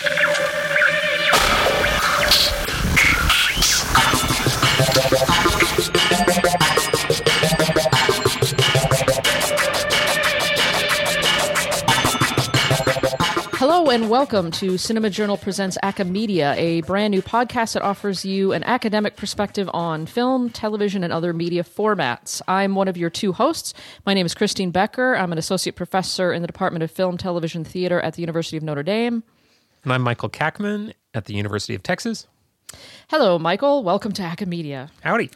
Hello and welcome to Cinema Journal Presents Acamedia, a brand new podcast that offers you an academic perspective on film, television, and other media formats. I'm one of your two hosts. My name is Christine Becker. I'm an associate professor in the Department of Film, Television, Theater at the University of Notre Dame. And I'm Michael Kackman at the University of Texas. Hello, Michael. Welcome to Acamedia. Howdy.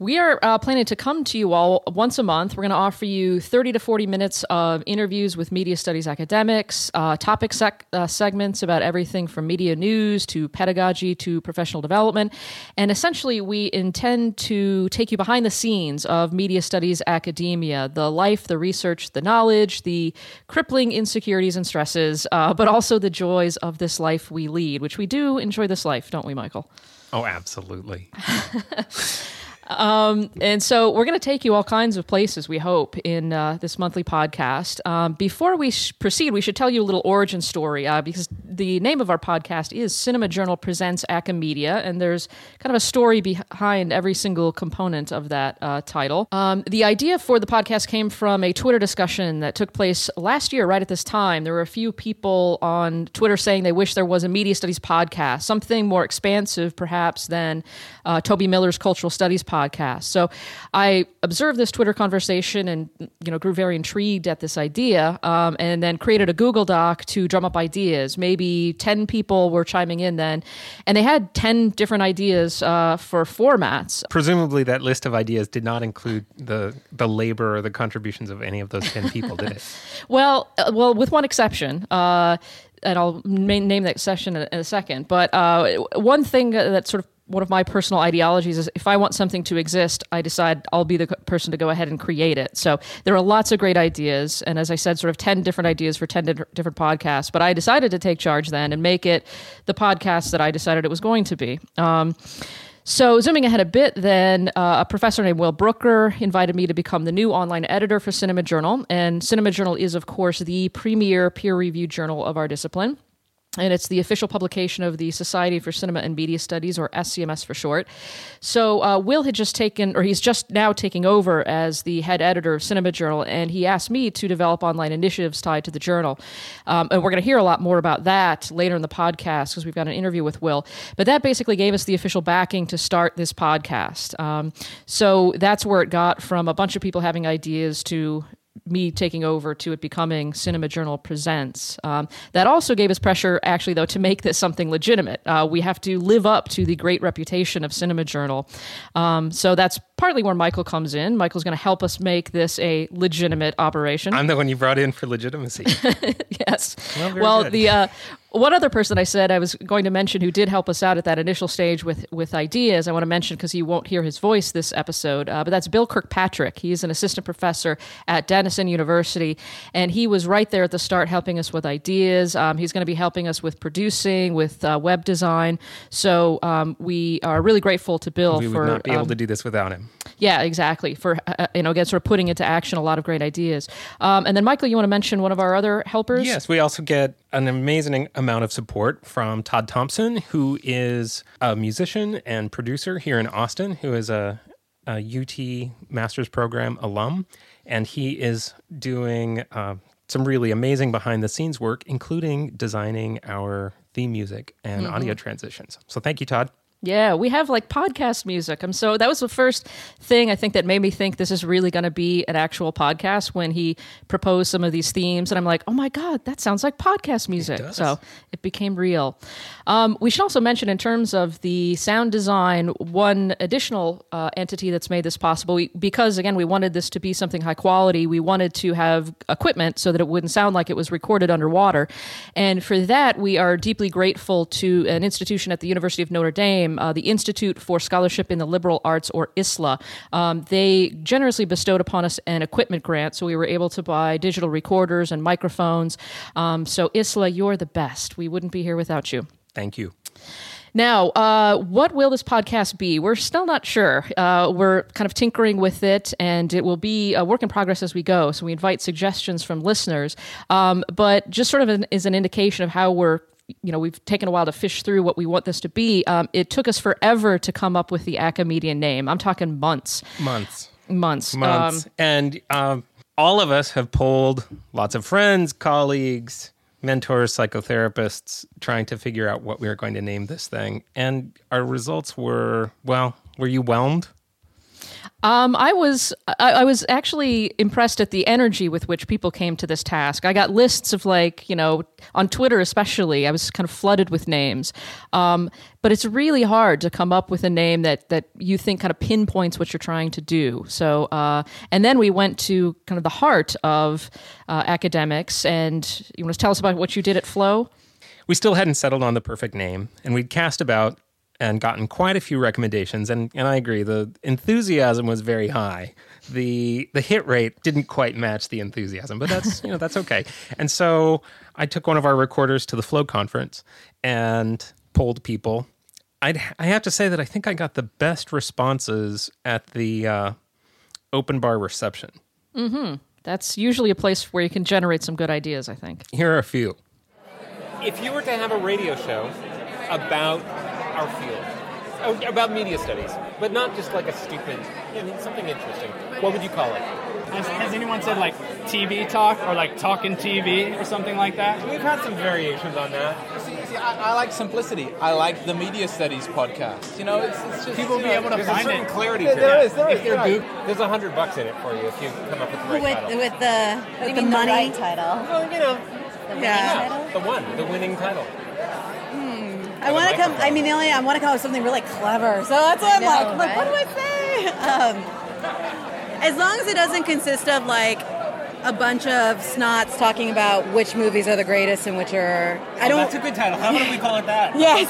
We are uh, planning to come to you all once a month. We're going to offer you 30 to 40 minutes of interviews with media studies academics, uh, topic sec- uh, segments about everything from media news to pedagogy to professional development. And essentially, we intend to take you behind the scenes of media studies academia the life, the research, the knowledge, the crippling insecurities and stresses, uh, but also the joys of this life we lead, which we do enjoy this life, don't we, Michael? Oh, absolutely. Um, and so we're going to take you all kinds of places, we hope, in uh, this monthly podcast. Um, before we sh- proceed, we should tell you a little origin story uh, because the name of our podcast is Cinema Journal Presents Acamedia, and there's kind of a story behind every single component of that uh, title. Um, the idea for the podcast came from a Twitter discussion that took place last year, right at this time. There were a few people on Twitter saying they wish there was a media studies podcast, something more expansive, perhaps, than uh, Toby Miller's cultural studies podcast podcast. So I observed this Twitter conversation and you know grew very intrigued at this idea, um, and then created a Google Doc to drum up ideas. Maybe ten people were chiming in then, and they had ten different ideas uh, for formats. Presumably, that list of ideas did not include the the labor or the contributions of any of those ten people, did it? well, uh, well, with one exception. Uh, and I'll name that session in a second. But uh, one thing that sort of one of my personal ideologies is if I want something to exist, I decide I'll be the person to go ahead and create it. So there are lots of great ideas. And as I said, sort of 10 different ideas for 10 di- different podcasts. But I decided to take charge then and make it the podcast that I decided it was going to be. Um, so, zooming ahead a bit, then uh, a professor named Will Brooker invited me to become the new online editor for Cinema Journal. And Cinema Journal is, of course, the premier peer reviewed journal of our discipline and it's the official publication of the Society for Cinema and Media Studies, or SCMS for short. So, uh, Will had just taken, or he's just now taking over as the head editor of Cinema Journal, and he asked me to develop online initiatives tied to the journal. Um, and we're going to hear a lot more about that later in the podcast because we've got an interview with Will. But that basically gave us the official backing to start this podcast. Um, so, that's where it got from a bunch of people having ideas to me taking over to it becoming Cinema Journal Presents. Um, that also gave us pressure, actually, though, to make this something legitimate. Uh, we have to live up to the great reputation of Cinema Journal. Um, so that's partly where Michael comes in. Michael's going to help us make this a legitimate operation. I'm the one you brought in for legitimacy. yes. Well, well the uh, one other person I said I was going to mention who did help us out at that initial stage with with ideas, I want to mention because you won't hear his voice this episode, uh, but that's Bill Kirkpatrick. He's an assistant professor at Denison University, and he was right there at the start helping us with ideas. Um, he's going to be helping us with producing, with uh, web design. So um, we are really grateful to Bill we for. would not be able um, to do this without him. Yeah, exactly. For uh, uh, you know, again, sort of putting into action a lot of great ideas. Um, and then, Michael, you want to mention one of our other helpers? Yes, we also get an amazing amount of support from Todd Thompson, who is a musician and producer here in Austin, who is a, a UT master's program alum, and he is doing uh, some really amazing behind the scenes work, including designing our theme music and mm-hmm. audio transitions. So, thank you, Todd. Yeah, we have like podcast music. I'm so that was the first thing I think that made me think this is really going to be an actual podcast when he proposed some of these themes, and I'm like, oh my god, that sounds like podcast music. It so it became real. Um, we should also mention, in terms of the sound design, one additional uh, entity that's made this possible. We, because again, we wanted this to be something high quality. We wanted to have equipment so that it wouldn't sound like it was recorded underwater, and for that, we are deeply grateful to an institution at the University of Notre Dame uh, the Institute for Scholarship in the Liberal Arts, or ISLA. Um, they generously bestowed upon us an equipment grant, so we were able to buy digital recorders and microphones. Um, so, ISLA, you're the best. We wouldn't be here without you. Thank you. Now, uh, what will this podcast be? We're still not sure. Uh, we're kind of tinkering with it, and it will be a work in progress as we go. So we invite suggestions from listeners. Um, but just sort of an, is an indication of how we're you know we've taken a while to fish through what we want this to be. Um, it took us forever to come up with the Acamedia name. I'm talking months, Months. months, Months. Um, and um, all of us have polled lots of friends, colleagues, mentors, psychotherapists, trying to figure out what we were going to name this thing. And our results were, well, were you whelmed? Um, I was I, I was actually impressed at the energy with which people came to this task. I got lists of like you know on Twitter especially. I was kind of flooded with names, um, but it's really hard to come up with a name that that you think kind of pinpoints what you're trying to do. So uh, and then we went to kind of the heart of uh, academics. And you want to tell us about what you did at Flow? we still hadn't settled on the perfect name, and we'd cast about and gotten quite a few recommendations. And and I agree, the enthusiasm was very high. the The hit rate didn't quite match the enthusiasm, but that's you know that's okay. And so I took one of our recorders to the Flow conference and polled people. I'd I have to say that I think I got the best responses at the uh, open bar reception. Mhm. That's usually a place where you can generate some good ideas. I think. Here are a few. If you were to have a radio show about our field, oh, about media studies, but not just like a stupid, you know, something interesting, what would you call it? Has, has anyone said like TV talk or like talking TV or something like that? We've had some variations on that. See, see, I, I like simplicity. I like the media studies podcast. You know, it's, it's just People you be know, able to There's a find certain it. clarity There- to there that. is, there if is, you're right. Goog- there's a hundred bucks in it for you if you come up with the right with title. with the with the mean money. right title? well, you know, Yeah. the one, the winning title. Hmm. I want to come. I mean, the only I want to come up with something really clever. So that's what I'm know, like. I'm like, what do? I say? Um, as long as it doesn't consist of like a bunch of snots talking about which movies are the greatest and which are. I don't. That's a good title. How about we call it that? yes.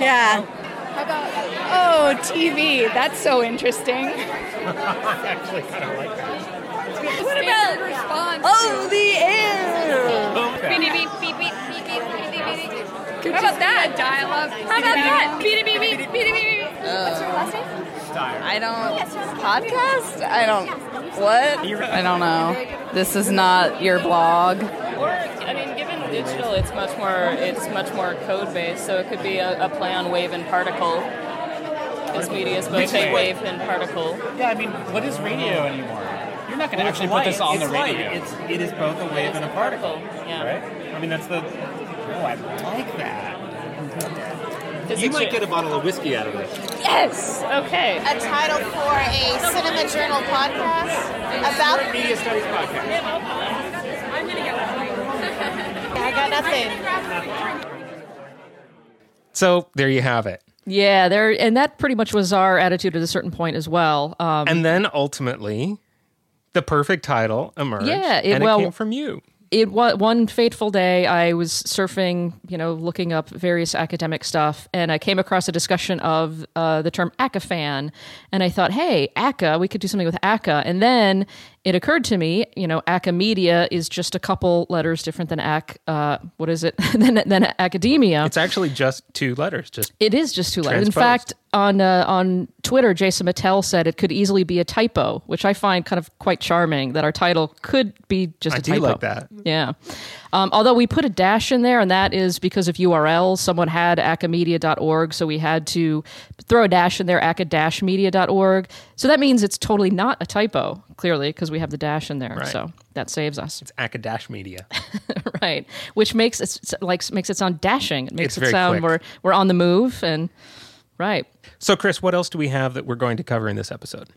Yeah. How about oh TV? That's so interesting. I actually, kind of like that. What about response? Oh, the air. Beep, How about that dialogue? How about that? Beep, beep, beep, beep, beep, beep, beep. What's your last name? I don't podcast. I don't. What? I don't know. This is not your blog. Or, I mean, given digital, it's much more it's much more code based. So it could be a, a play on wave and particle. This media is both a wave and particle. Yeah, I mean, what is radio anymore? You're not going to actually put this on the radio. It's it is both a wave and a particle, Yeah. right? I mean, that's the. Oh, I like that. You might get a bottle of whiskey out of this. Yes. Okay. a title for a cinema journal podcast about Media Studies Podcast. I got nothing. So there you have it. Yeah, there, and that pretty much was our attitude at a certain point as well. Um, And then ultimately, the perfect title emerged. Yeah, it- and well- it came from you. It was one fateful day i was surfing you know looking up various academic stuff and i came across a discussion of uh, the term acafan and i thought hey aca we could do something with aca and then it occurred to me you know acamedia is just a couple letters different than ac uh, what is it than, than academia It's actually just two letters. Just it is just two letters. In fact, on uh, on Twitter, Jason Mittell said it could easily be a typo, which I find kind of quite charming. That our title could be just I a do typo. like that. Yeah. Um, although we put a dash in there, and that is because of URLs. Someone had acamedia.org, so we had to throw a dash in there, aca-media.org. So that means it's totally not a typo, clearly, because we have the dash in there. Right. So that saves us, it's Acadash Media. right? Which makes it like makes it sound dashing. It makes It's it sound quick. we're we're on the move, and right. So, Chris, what else do we have that we're going to cover in this episode?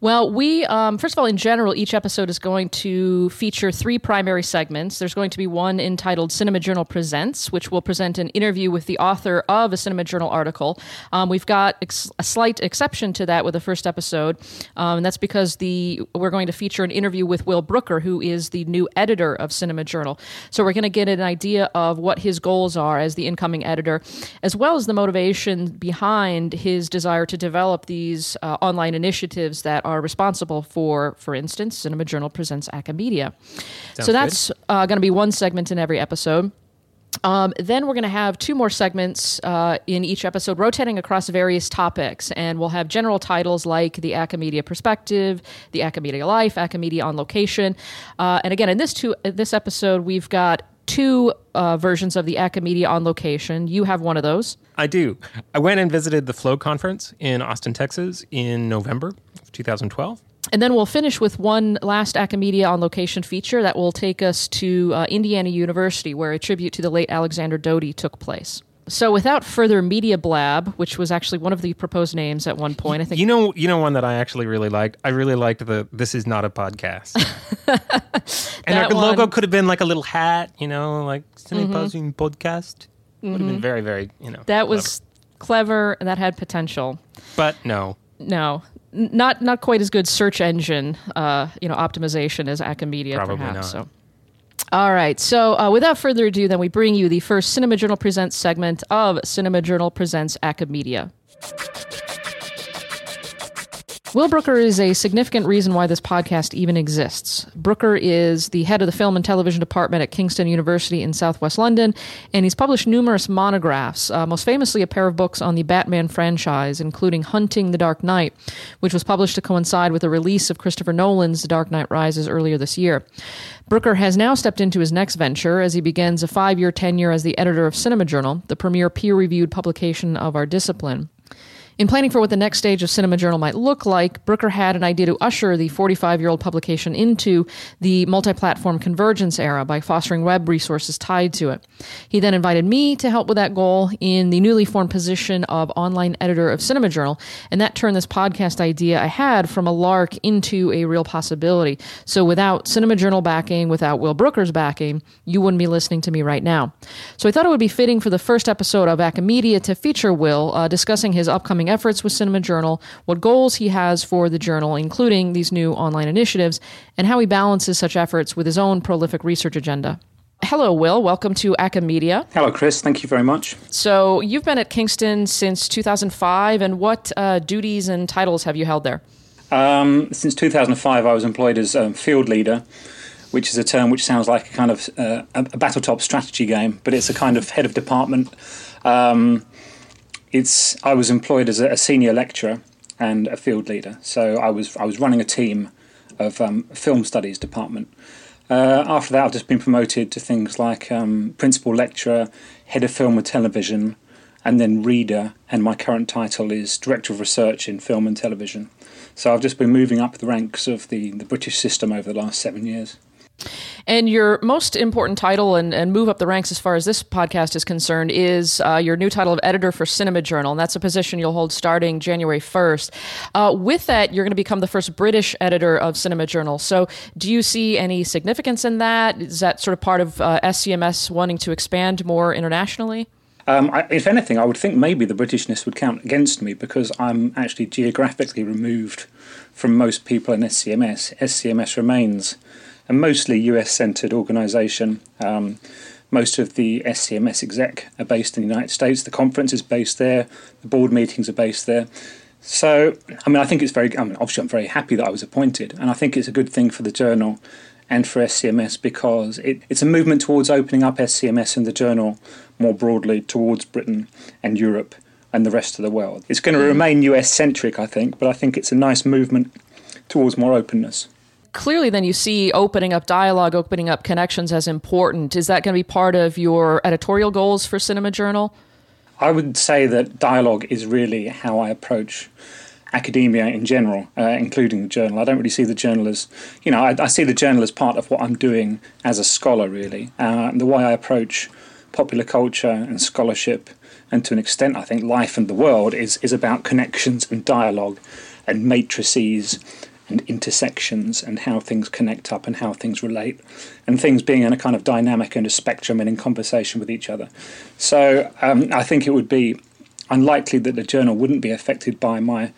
Well, we, um, first of all, in general, each episode is going to feature three primary segments. There's going to be one entitled Cinema Journal Presents, which will present an interview with the author of a Cinema Journal article. Um, we've got ex- a slight exception to that with the first episode, um, and that's because the we're going to feature an interview with Will Brooker, who is the new editor of Cinema Journal. So we're going to get an idea of what his goals are as the incoming editor, as well as the motivation behind his desire to develop these uh, online initiatives that are responsible for, for instance, Cinema Journal Presents Acamedia. Sounds so that's uh, going to be one segment in every episode. Um, then we're going to have two more segments uh, in each episode, rotating across various topics, and we'll have general titles like the Acamedia Perspective, the Acamedia Life, Acamedia on Location, uh, and again, in this two this episode, we've got two uh, versions of the Acamedia on location. You have one of those. I do. I went and visited the Flow conference in Austin, Texas in November of 2012. And then we'll finish with one last Acamedia on location feature that will take us to uh, Indiana University, where a tribute to the late Alexander Doty took place. So, without further media blab, which was actually one of the proposed names at one point, I think You know, you know one that I actually really liked. I really liked the "This is not a podcast," and our logo one- Mm-hmm. could have been like a little hat, you know, like Cineposing podcast. Would have been very, very, you know. that was clever and that had potential. but no. No, not not quite as good search engine, uh, you know, optimization as Acamedia, Probably perhaps. not. So, all right. So, uh, without further ado, then we bring you the first Cinema Journal Presents segment of Cinema Journal Presents Acamedia. Will Brooker is a significant reason why this podcast even exists. Brooker is the head of the film and television department at Kingston University in southwest London, and he's published numerous monographs, uh, most famously a pair of books on the Batman franchise, including Hunting the Dark Knight, which was published to coincide with the release of Christopher Nolan's The Dark Knight Rises earlier this year. Brooker has now stepped into his next venture as he begins a five year tenure as the editor of Cinema Journal, the premier peer reviewed publication of our discipline. In planning for what the next stage of Cinema Journal might look like, Brooker had an idea to usher the 45 year old publication into the multi platform convergence era by fostering web resources tied to it. He then invited me to help with that goal in the newly formed position of online editor of Cinema Journal, and that turned this podcast idea I had from a lark into a real possibility. So without Cinema Journal backing, without Will Brooker's backing, you wouldn't be listening to me right now. So I thought it would be fitting for the first episode of Acamedia to feature Will uh, discussing his upcoming efforts with Cinema Journal, what goals he has for the journal, including these new online initiatives, and how he balances such efforts with his own prolific research agenda. Hello, Will. Welcome to Acamedia. Hello, Chris. Thank you very much. So, you've been at Kingston since 2005, and what uh, duties and titles have you held there? Um, since 2005, I was employed as um, field leader, which is a term which sounds like a kind of uh, a, a battletop strategy game, but it's a kind of head of department. Um, it's I was employed as a, senior lecturer and a field leader, so I was I was running a team of um, film studies department. Uh, after that, I've just been promoted to things like um, principal lecturer, head of film and television, and then reader. And my current title is director of research in film and television. So I've just been moving up the ranks of the, the British system over the last seven years. And your most important title and, and move up the ranks as far as this podcast is concerned is uh, your new title of editor for Cinema Journal. And that's a position you'll hold starting January 1st. Uh, with that, you're going to become the first British editor of Cinema Journal. So, do you see any significance in that? Is that sort of part of uh, SCMS wanting to expand more internationally? Um, I, if anything, I would think maybe the Britishness would count against me because I'm actually geographically removed from most people in SCMS. SCMS remains a mostly US centred organisation. Um, most of the SCMS exec are based in the United States. The conference is based there. The board meetings are based there. So, I mean, I think it's very. I mean, obviously, I'm very happy that I was appointed, and I think it's a good thing for the journal and for SCMS because it, it's a movement towards opening up SCMS and the journal more broadly towards Britain and Europe and the rest of the world. It's going to remain US centric, I think, but I think it's a nice movement towards more openness. Clearly, then you see opening up dialogue, opening up connections as important. Is that going to be part of your editorial goals for Cinema Journal? I would say that dialogue is really how I approach academia in general, uh, including the journal. I don't really see the journal as, you know, I, I see the journal as part of what I'm doing as a scholar, really. Uh, the way I approach popular culture and scholarship, and to an extent, I think life and the world, is, is about connections and dialogue and matrices and intersections and how things connect up and how things relate, and things being in a kind of dynamic and a spectrum and in conversation with each other. So um, I think it would be unlikely that the journal wouldn't be affected by my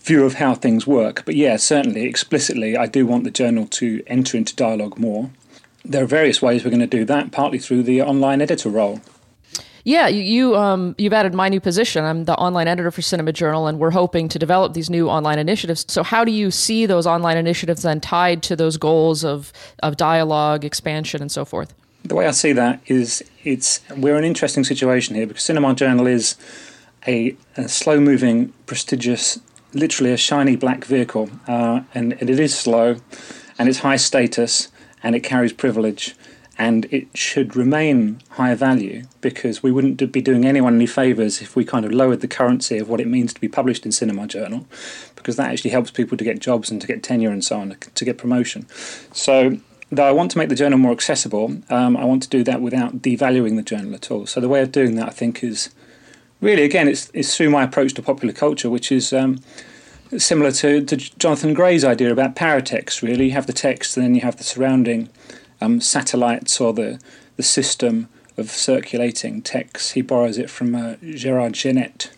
view of how things work. But yeah, certainly, explicitly, I do want the journal to enter into dialogue more. There are various ways we're going to do that, partly through the online editor role. Yeah, you, you um, you've added my new position. I'm the online editor for Cinema Journal, and we're hoping to develop these new online initiatives. So, how do you see those online initiatives then tied to those goals of of dialogue, expansion, and so forth? The way I see that is, it's we're in an interesting situation here because Cinema Journal is a, a slow-moving, prestigious, literally a shiny black vehicle, uh, and, and it is slow, and it's high status, and it carries privilege, and it should remain high value because we wouldn't be doing anyone any favours if we kind of lowered the currency of what it means to be published in Cinema Journal, because that actually helps people to get jobs and to get tenure and so on, to get promotion. So, though I want to make the journal more accessible, um, I want to do that without devaluing the journal at all. So, the way of doing that, I think, is really, again, it's, it's through my approach to popular culture, which is. Um, similar to, to Jonathan Gray's idea about paratext, really. You have the text and then you have the surrounding um, satellites or the, the system of circulating texts. He borrows it from uh, Gerard Genette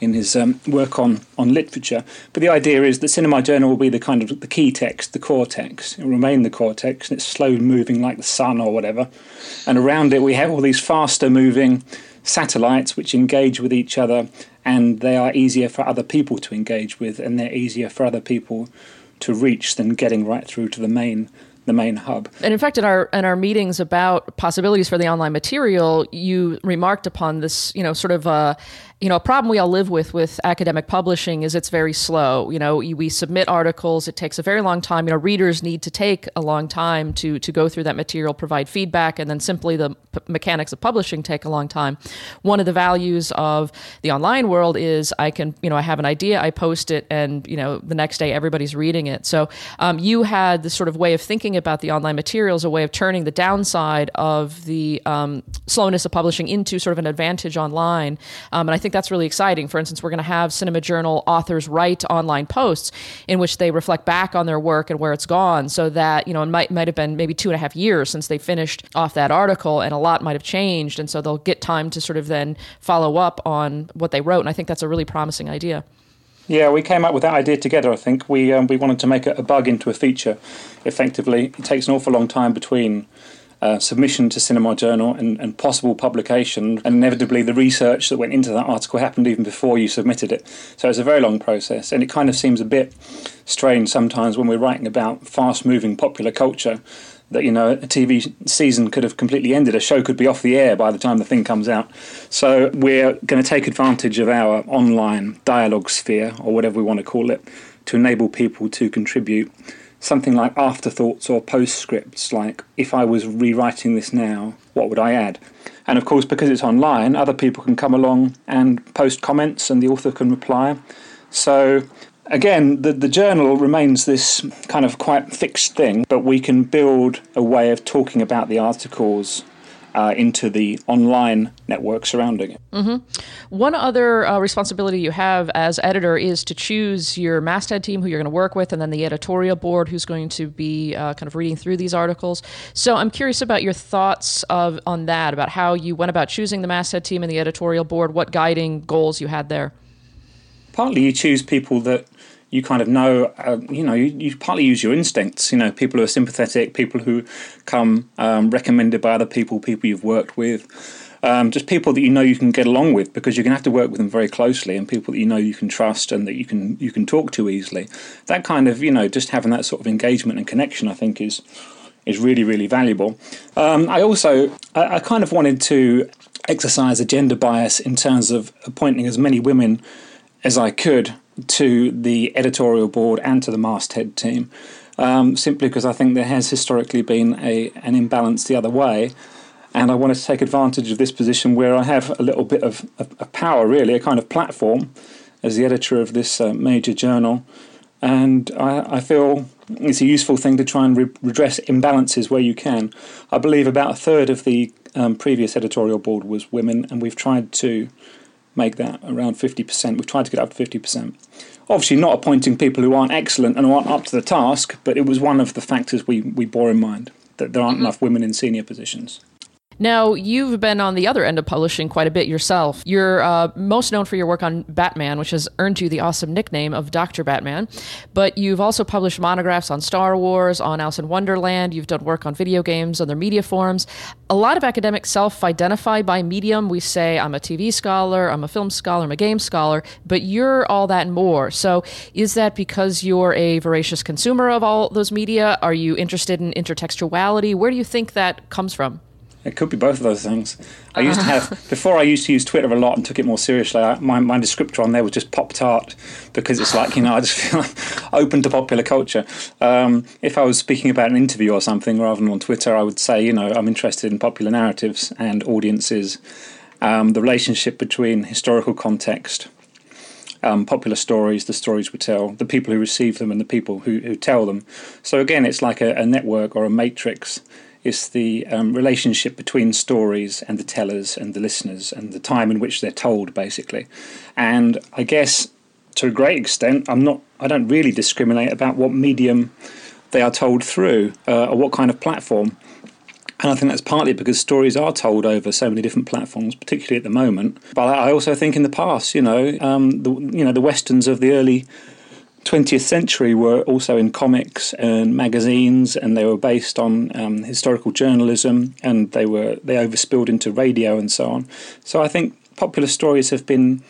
in his um, work on, on literature. But the idea is that Cinema Journal will be the kind of the key text, the core text. It will remain the core text, and it's slow moving like the sun or whatever. And around it, we have all these faster moving satellites which engage with each other, and they are easier for other people to engage with, and they're easier for other people to reach than getting right through to the main the main hub. And in fact, in our in our meetings about possibilities for the online material, you remarked upon this, you know, sort of uh, you know, a problem we all live with with academic publishing is it's very slow. You know, we submit articles, it takes a very long time. You know, readers need to take a long time to to go through that material, provide feedback, and then simply the p- mechanics of publishing take a long time. One of the values of the online world is I can, you know, I have an idea, I post it, and you know, the next day everybody's reading it. So um, you had this sort of way of thinking about the online materials, a way of turning the downside of the um, slowness of publishing into sort of an advantage online, um, and I think think that's really exciting. For instance, we're going to have Cinema Journal authors write online posts in which they reflect back on their work and where it's gone, so that you know it might might have been maybe two and a half years since they finished off that article, and a lot might have changed, and so they'll get time to sort of then follow up on what they wrote. And I think that's a really promising idea. Yeah, we came up with that idea together. I think we um, we wanted to make a bug into a feature. Effectively, it takes an awful long time between uh, submission to Cinema Journal and, and, possible publication. And inevitably, the research that went into that article happened even before you submitted it. So it's a very long process, and it kind of seems a bit strange sometimes when we're writing about fast moving popular culture. That you know, a TV season could have completely ended. A show could be off the air by the time the thing comes out. So we're going to take advantage of our online dialogue sphere, or whatever we want to call it, to enable people to contribute something like afterthoughts or postscripts, like if I was rewriting this now, what would I add? And of course, because it's online, other people can come along and post comments and the author can reply. So, again, the, the journal remains this kind of quite fixed thing, but we can build a way of talking about the articles uh, into the online network surrounding it. Mm-hmm. One other uh, responsibility you have as editor is to choose your masthead team who you're going to work with, and then the editorial board who's going to be uh, kind of reading through these articles. So I'm curious about your thoughts of on that, about how you went about choosing the masthead team and the editorial board, what guiding goals you had there. Partly, you choose people that you kind of know, uh, you know, you, you, partly use your instincts. You know, people who are sympathetic, people who come um, recommended by other people, people you've worked with, um, just people that you know you can get along with because you're going to have to work with them very closely, and people that you know you can trust and that you can you can talk to easily. That kind of, you know, just having that sort of engagement and connection, I think is is really really valuable. Um, I also I, I kind of wanted to exercise a gender bias in terms of appointing as many women as I could to the editorial board and to the masthead team, um, simply because I think there has historically been a an imbalance the other way. And I wanted to take advantage of this position where I have a little bit of, of, of power, really, a kind of platform as the editor of this uh, major journal. And I, I, feel it's a useful thing to try and re- redress imbalances where you can. I believe about a third of the um, previous editorial board was women, and we've tried to make that around 50%. We've tried to get up to 50%. Obviously, not appointing people who aren't excellent and aren't up to the task, but it was one of the factors we, we bore in mind that there aren't mm-hmm. enough women in senior positions. Now, you've been on the other end of publishing quite a bit yourself. You're uh, most known for your work on Batman, which has earned you the awesome nickname of Dr. Batman. But you've also published monographs on Star Wars, on Alice in Wonderland. You've done work on video games, other media forms. A lot of academics self identify by medium. We say, I'm a TV scholar, I'm a film scholar, I'm a game scholar, but you're all that and more. So, is that because you're a voracious consumer of all those media? Are you interested in intertextuality? Where do you think that comes from? It could be both of those things. I used to have before. I used to use Twitter a lot and took it more seriously. I, my my descriptor on there was just pop tart because it's like you know I just feel open to popular culture. Um, if I was speaking about an interview or something rather than on Twitter, I would say you know I'm interested in popular narratives and audiences, um, the relationship between historical context. Um, popular stories, the stories we tell, the people who receive them, and the people who, who tell them. So, again, it's like a, a network or a matrix it's the um, relationship between stories and the tellers and the listeners and the time in which they're told, basically. And I guess to a great extent, I'm not. I don't really discriminate about what medium they are told through uh, or what kind of platform. And I think that's partly because stories are told over so many different platforms, particularly at the moment. But I also think in the past, you know, um, the you know the westerns of the early 20th century were also in comics and magazines, and they were based on um, historical journalism, and they were they overspilled into radio and so on. So I think popular stories have been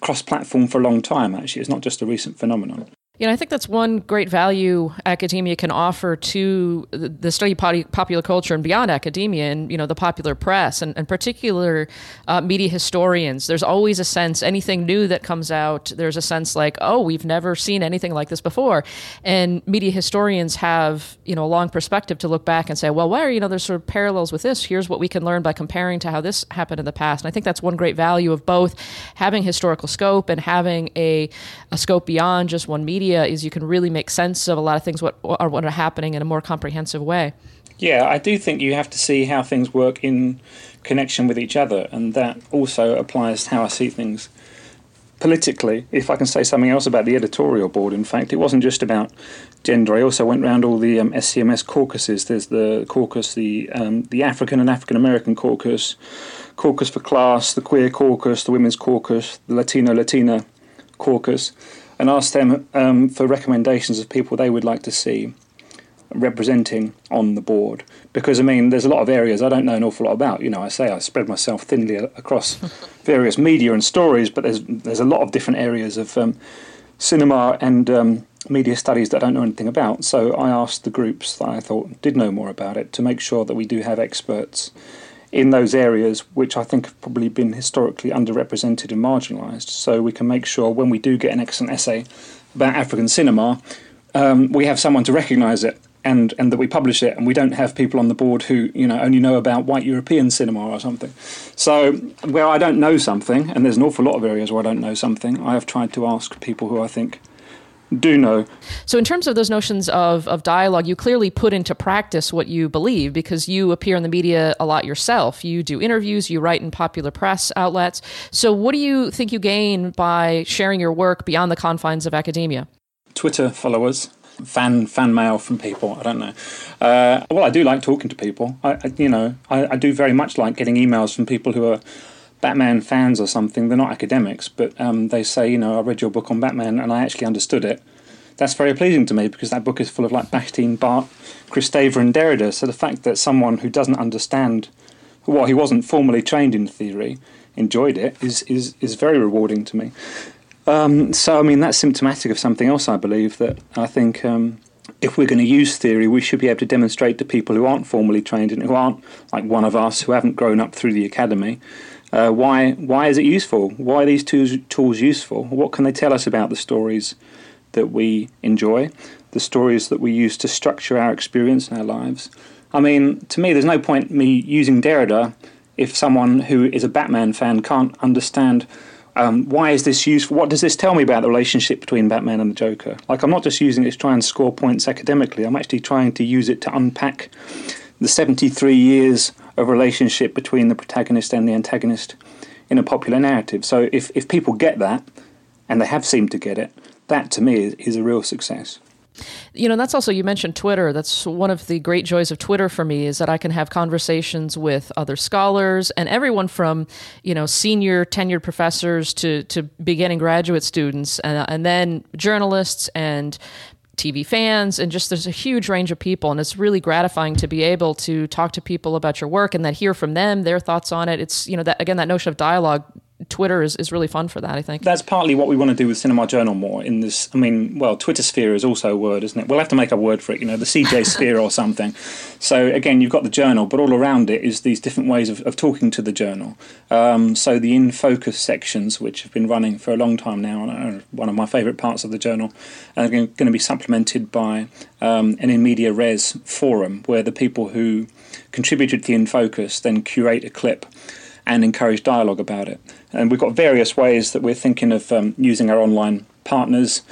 cross-platform for a long time. Actually, it's not just a recent phenomenon. You know, I think that's one great value academia can offer to the study of popular culture and beyond academia and, you know, the popular press and, and particular uh, media historians. There's always a sense, anything new that comes out, there's a sense like, oh, we've never seen anything like this before. And media historians have, you know, a long perspective to look back and say, well, where, you know, there's sort of parallels with this. Here's what we can learn by comparing to how this happened in the past. And I think that's one great value of both having historical scope and having a, a scope beyond just one media media is you can really make sense of a lot of things what are what are happening in a more comprehensive way. Yeah, I do think you have to see how things work in connection with each other, and that also applies to how I see things politically. If I can say something else about the editorial board, in fact, it wasn't just about gender. I also went around all the um, SCMS caucuses. There's the caucus, the um, the African and African American caucus, caucus for class, the queer caucus, the women's caucus, the Latino Latina caucus and asked them um, for recommendations of people they would like to see representing on the board. Because I mean, there's a lot of areas I don't know an awful lot about. You know, I say I spread myself thinly across various media and stories, but there's there's a lot of different areas of um, cinema and um, media studies that I don't know anything about. So I asked the groups that I thought did know more about it to make sure that we do have experts in those areas which I think have probably been historically underrepresented and marginalised. So we can make sure when we do get an excellent essay about African cinema, um, we have someone to recognise it and and that we publish it and we don't have people on the board who you know only know about white European cinema or something. So where I don't know something, and there's an awful lot of areas where I don't know something, I have tried to ask people who I think do know. So, in terms of those notions of, of dialogue, you clearly put into practice what you believe because you appear in the media a lot yourself. You do interviews, you write in popular press outlets. So, what do you think you gain by sharing your work beyond the confines of academia? Twitter followers. Fan fan mail from people. I don't know. Uh, well, I do like talking to people. I, I you know, I, I do very much like getting emails from people who are Batman fans or something. They're not academics, but um, they say, you know, I read your book on Batman and I actually understood it. That's very pleasing to me because that book is full of like Bakhtin, Barthes, Kristeva, and Derrida. So the fact that someone who doesn't understand, well, he wasn't formally trained in theory, enjoyed it is is is very rewarding to me. Um, so I mean that's symptomatic of something else. I believe that I think. Um, if we're going to use theory, we should be able to demonstrate to people who aren't formally trained and who aren't like one of us, who haven't grown up through the academy, uh, why why is it useful? Why are these tools, tools useful? What can they tell us about the stories that we enjoy, the stories that we use to structure our experience in our lives? I mean, to me, there's no point me using Derrida if someone who is a Batman fan can't understand um, why is this useful? What does this tell me about the relationship between Batman and the Joker? Like, I'm not just using it to try and score points academically. I'm actually trying to use it to unpack the 73 years of relationship between the protagonist and the antagonist in a popular narrative. So if, if people get that, and they have seemed to get it, that to me is, is a real success. You know, that's also, you mentioned Twitter. That's one of the great joys of Twitter for me is that I can have conversations with other scholars and everyone from, you know, senior tenured professors to, to beginning graduate students and, and then journalists and TV fans, and just there's a huge range of people. And it's really gratifying to be able to talk to people about your work and then hear from them, their thoughts on it. It's, you know, that again, that notion of dialogue Twitter is, is really fun for that. I think that's partly what we want to do with Cinema Journal more. In this, I mean, well, Twitter sphere is also a word, isn't it? We'll have to make a word for it. You know, the CJ sphere or something. So again, you've got the journal, but all around it is these different ways of, of talking to the journal. Um, so the in focus sections, which have been running for a long time now, are one of my favourite parts of the journal, are going to be supplemented by um, an in media res forum where the people who contributed to the in focus then curate a clip and encourage dialogue about it. And we've got various ways that we're thinking of um, using our online partners.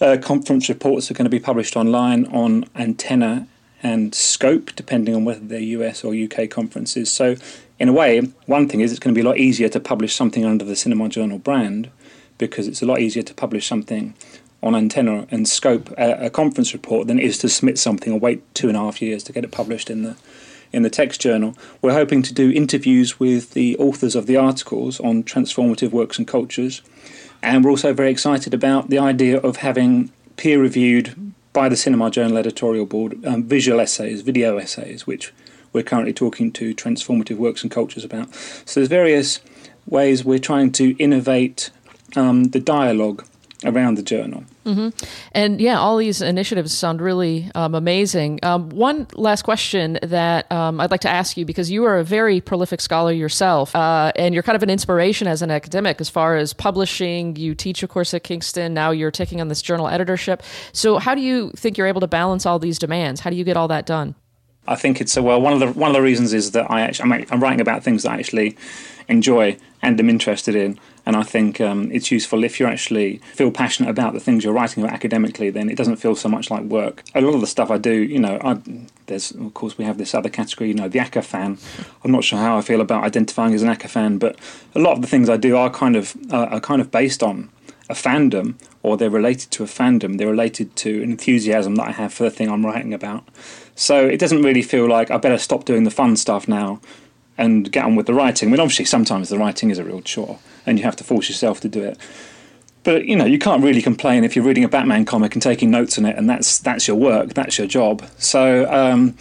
Uh, conference reports are going to be published online on Antenna and Scope, depending on whether they're US or UK conferences. So, in a way, one thing is it's going to be a lot easier to publish something under the Cinema Journal brand because it's a lot easier to publish something on Antenna and Scope, a, a conference report, than it is to submit something and wait two and a half years to get it published in the in the text journal. We're hoping to do interviews with the authors of the articles on transformative works and cultures. And we're also very excited about the idea of having peer reviewed by the Cinema Journal editorial board um, visual essays, video essays, which we're currently talking to transformative works and cultures about. So there's various ways we're trying to innovate um, the dialogue around the journal. Mm-hmm. And yeah, all these initiatives sound really um, amazing. Um, one last question that um, I'd like to ask you because you are a very prolific scholar yourself, uh, and you're kind of an inspiration as an academic as far as publishing. You teach, a course, at Kingston. Now you're taking on this journal editorship. So, how do you think you're able to balance all these demands? How do you get all that done? I think it's a well. One of the one of the reasons is that I actually I'm, I'm writing about things that I actually enjoy and am interested in. And I think um, it's useful if you actually feel passionate about the things you're writing about academically, then it doesn't feel so much like work. A lot of the stuff I do, you know, I, there's of course we have this other category, you know, the acafan. I'm not sure how I feel about identifying as an acafan, but a lot of the things I do are kind of uh, are kind of based on a fandom or they're related to a fandom. They're related to an enthusiasm that I have for the thing I'm writing about. So it doesn't really feel like I better stop doing the fun stuff now and get on with the writing. I mean, obviously, sometimes the writing is a real chore and you have to force yourself to do it. But you know, you can't really complain if you're reading a Batman comic and taking notes on it, and that's that's your work, that's your job. So um,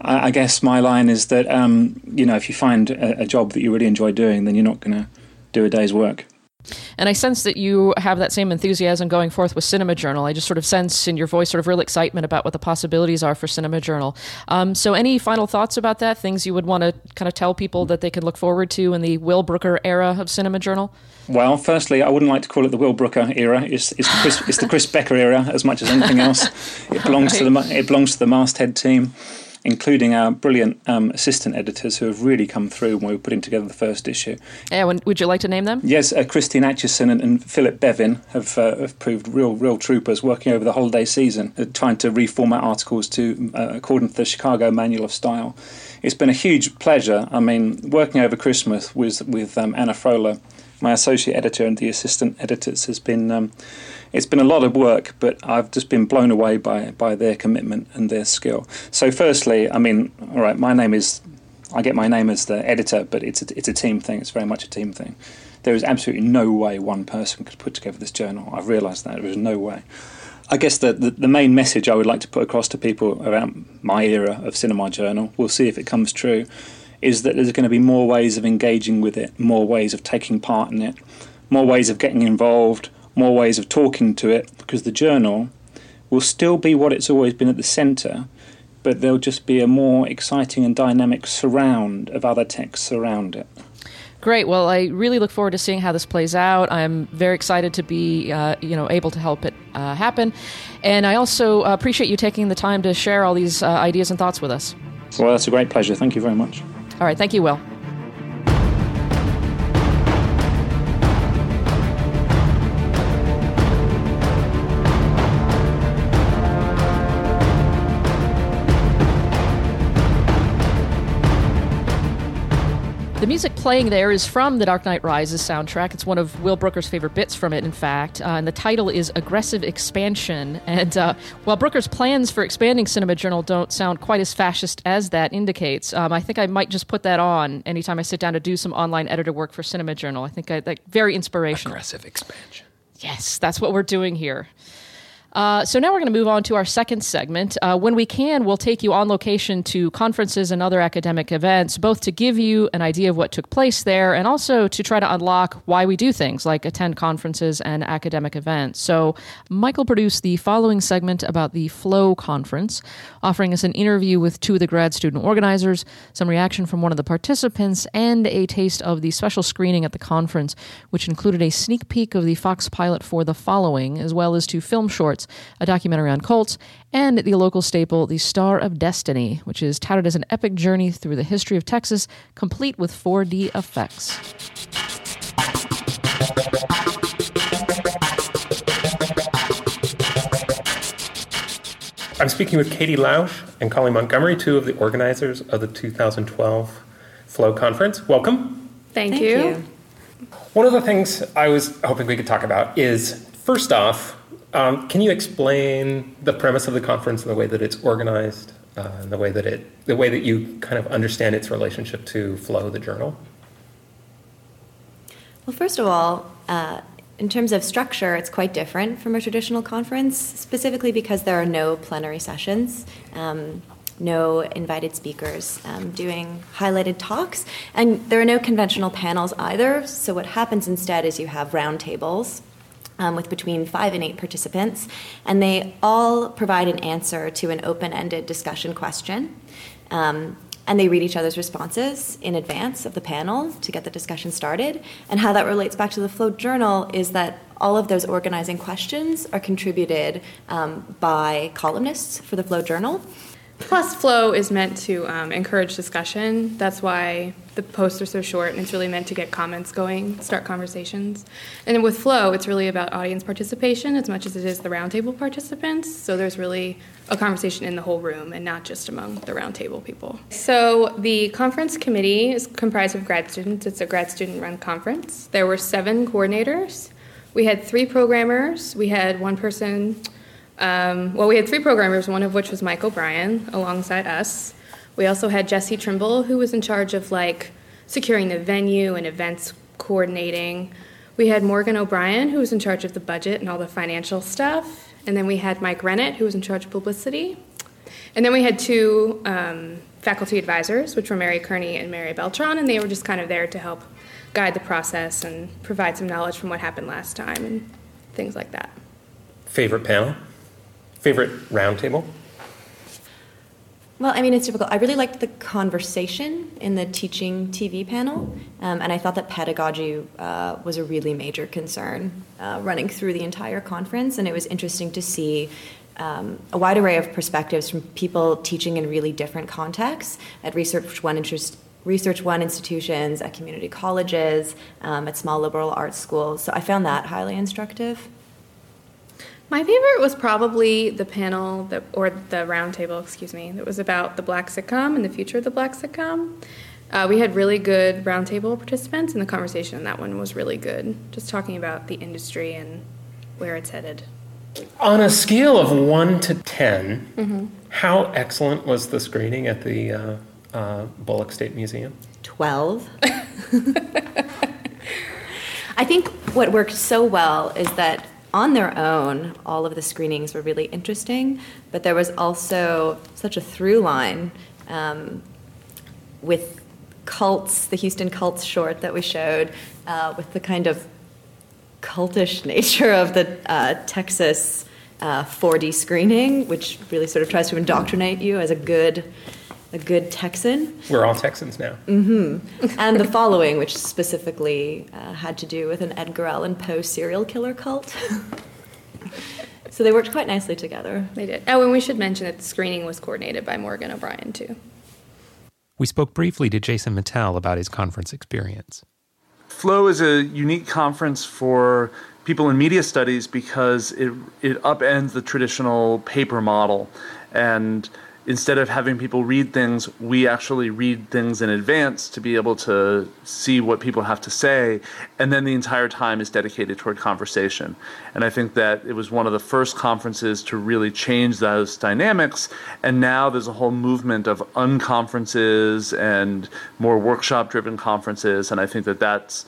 I, I, guess my line is that um, you know, if you find a, a job that you really enjoy doing, then you're not going to do a day's work. And I sense that you have that same enthusiasm going forth with Cinema Journal. I just sort of sense in your voice sort of real excitement about what the possibilities are for Cinema Journal. Um, so, any final thoughts about that? Things you would want to kind of tell people that they can look forward to in the Will Brooker era of Cinema Journal? Well, firstly, I wouldn't like to call it the Will Brooker era. It's, it's, the, Chris, it's the Chris Becker era as much as anything else. It belongs right. to the it belongs to the masthead team including our brilliant um, assistant editors who have really come through when we were putting together the first issue. Yeah, would you like to name them? Yes, uh, Christine Atchison and, and, Philip Bevin have, uh, have proved real, real troopers working over the holiday season, uh, trying to reformat articles to uh, according to the Chicago Manual of Style. It's been a huge pleasure. I mean, working over Christmas with with um, Anna Froula, my associate editor, and the assistant editors has been. Um, it's been a lot of work, but I've just been blown away by by their commitment and their skill. So, firstly, I mean, all right, my name is I get my name as the editor, but it's a, it's a team thing. It's very much a team thing. There is absolutely no way one person could put together this journal. I've realised that there is no way. I guess the, the, the main message I would like to put across to people around my era of Cinema Journal, we'll see if it comes true, is that there's going to be more ways of engaging with it, more ways of taking part in it, more ways of getting involved, more ways of talking to it because the journal will still be what it's always been at the centre, but there'll just be a more exciting and dynamic surround of other texts around it. Great. Well, I really look forward to seeing how this plays out. I'm very excited to be, uh, you know, able to help it uh, happen, and I also appreciate you taking the time to share all these uh, ideas and thoughts with us. Well, that's a great pleasure. Thank you very much. All right. Thank you, Will. The music playing there is from The Dark Knight Rises soundtrack. It's one of Will Brooker's favorite bits from it, in fact. Uh, and the title is Aggressive Expansion. And uh, while Brooker's plans for expanding Cinema Journal don't sound quite as fascist as that indicates, um, I think I might just put that on anytime I sit down to do some online editor work for Cinema Journal. I think I, like very inspirational. Aggressive expansion. Yes, that's what we're doing here. Uh, so now we're going to move on to our second segment. Uh, when we can, we'll take you on location to conferences and other academic events, both to give you an idea of what took place there and also to try to unlock why we do things like attend conferences and academic events. So Michael produced the following segment about the Flow Conference, offering us an interview with two of the grad student organizers, some reaction from one of the participants, and a taste of the special screening at the conference, which included a sneak peek of the Fox pilot for The Following, as well as two film shorts, a documentary on cults, and the local staple, The Star of Destiny, which is touted as an epic journey through the history of Texas, complete with 4D effects. I'm speaking with Katie Lausch and Colleen Montgomery, two of the organizers of the 2012 Flow Conference. Welcome. Thank, Thank you. you. One of the things I was hoping we could talk about is first off, um, can you explain the premise of the conference and the way that it's organized, uh, and the way that it, the way that you kind of understand its relationship to Flow, the journal? Well, first of all, uh, in terms of structure, it's quite different from a traditional conference, specifically because there are no plenary sessions. Um, no invited speakers um, doing highlighted talks, and there are no conventional panels either. So, what happens instead is you have roundtables um, with between five and eight participants, and they all provide an answer to an open ended discussion question. Um, and they read each other's responses in advance of the panel to get the discussion started. And how that relates back to the Flow Journal is that all of those organizing questions are contributed um, by columnists for the Flow Journal. Plus, Flow is meant to um, encourage discussion. That's why the posts are so short, and it's really meant to get comments going, start conversations. And with Flow, it's really about audience participation as much as it is the roundtable participants. So there's really a conversation in the whole room and not just among the roundtable people. So the conference committee is comprised of grad students. It's a grad student run conference. There were seven coordinators. We had three programmers. We had one person um, well, we had three programmers, one of which was Mike O'Brien alongside us. We also had Jesse Trimble, who was in charge of like securing the venue and events coordinating. We had Morgan O'Brien, who was in charge of the budget and all the financial stuff. And then we had Mike Rennett, who was in charge of publicity. And then we had two um, faculty advisors, which were Mary Kearney and Mary Beltran, and they were just kind of there to help guide the process and provide some knowledge from what happened last time and things like that. Favorite panel? Favorite roundtable? Well, I mean, it's difficult. I really liked the conversation in the teaching TV panel, um, and I thought that pedagogy uh, was a really major concern uh, running through the entire conference, and it was interesting to see um, a wide array of perspectives from people teaching in really different contexts at Research One interest, Research One institutions, at community colleges, um, at small liberal arts schools. So I found that highly instructive. My favorite was probably the panel that, or the roundtable, excuse me, that was about the black sitcom and the future of the black sitcom. Uh, we had really good roundtable participants, and the conversation in that one was really good. Just talking about the industry and where it's headed. On a scale of one to 10 mm-hmm. how excellent was the screening at the uh, uh, Bullock State Museum? Twelve. I think what worked so well is that on their own, all of the screenings were really interesting, but there was also such a through line um, with cults, the Houston cults short that we showed, uh, with the kind of cultish nature of the uh, Texas uh, 4D screening, which really sort of tries to indoctrinate you as a good a good Texan. We're all Texans now. Mm-hmm. and the following, which specifically uh, had to do with an Edgar Allan Poe serial killer cult. so they worked quite nicely together. They did. Oh, and we should mention that the screening was coordinated by Morgan O'Brien, too. We spoke briefly to Jason Mittell about his conference experience. Flow is a unique conference for people in media studies because it, it upends the traditional paper model. And instead of having people read things, we actually read things in advance to be able to see what people have to say. And then the entire time is dedicated toward conversation. And I think that it was one of the first conferences to really change those dynamics. And now there's a whole movement of unconferences and more workshop driven conferences. And I think that that's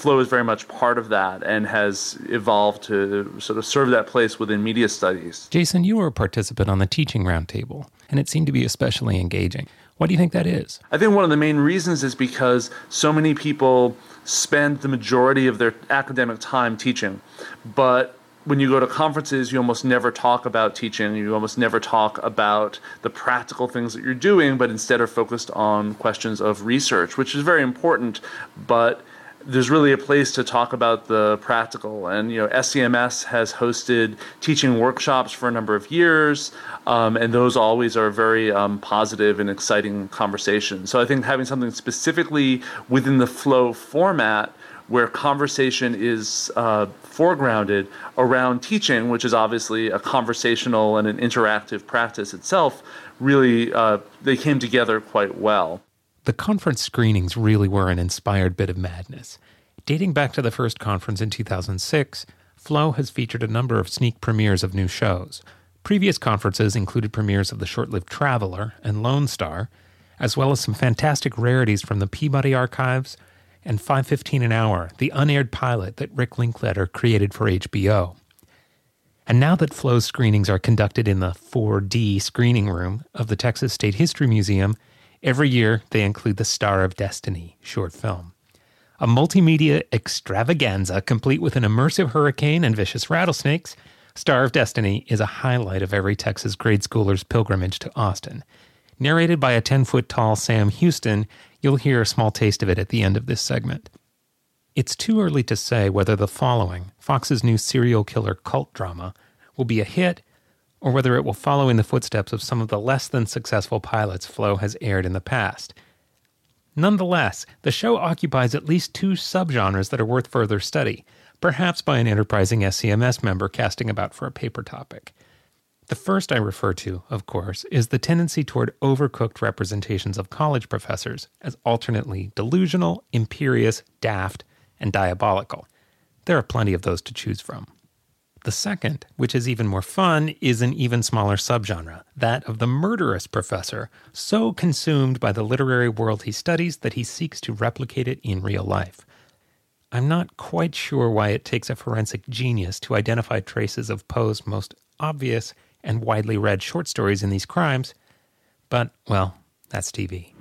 Flow is very much part of that and has evolved to sort of serve that place within media studies. Jason, you were a participant on the teaching roundtable, and it seemed to be especially engaging. What do you think that is? I think one of the main reasons is because so many people spend the majority of their academic time teaching, but when you go to conferences, you almost never talk about teaching. You almost never talk about the practical things that you're doing, but instead are focused on questions of research, which is very important. But there's really a place to talk about the practical. And you know, SCMS has hosted teaching workshops for a number of years, um, and those always are very um, positive and exciting conversations. So I think having something specifically within the flow format where conversation is uh, foregrounded around teaching, which is obviously a conversational and an interactive practice itself, really uh, they came together quite well. The conference screenings really were an inspired bit of madness. Dating back to the first conference in 2006, Flow has featured a number of sneak premieres of new shows. Previous conferences included premieres of The Short Lived Traveler and Lone Star, as well as some fantastic rarities from the Peabody Archives, and 515 an hour, the unaired pilot that Rick Linklater created for HBO. And now that Flow's screenings are conducted in the 4D screening room of the Texas State History Museum, every year they include the Star of Destiny short film. A multimedia extravaganza complete with an immersive hurricane and vicious rattlesnakes, Star of Destiny is a highlight of every Texas grade schooler's pilgrimage to Austin. Narrated by a 10 foot tall Sam Houston, You'll hear a small taste of it at the end of this segment. It's too early to say whether the following, Fox's new serial killer cult drama, will be a hit or whether it will follow in the footsteps of some of the less than successful pilots Flow has aired in the past. Nonetheless, the show occupies at least two subgenres that are worth further study, perhaps by an enterprising SCMS member casting about for a paper topic. The first I refer to, of course, is the tendency toward overcooked representations of college professors as alternately delusional, imperious, daft, and diabolical. There are plenty of those to choose from. The second, which is even more fun, is an even smaller subgenre, that of the murderous professor, so consumed by the literary world he studies that he seeks to replicate it in real life. I'm not quite sure why it takes a forensic genius to identify traces of Poe's most obvious and widely read short stories in these crimes, but, well, that's TV.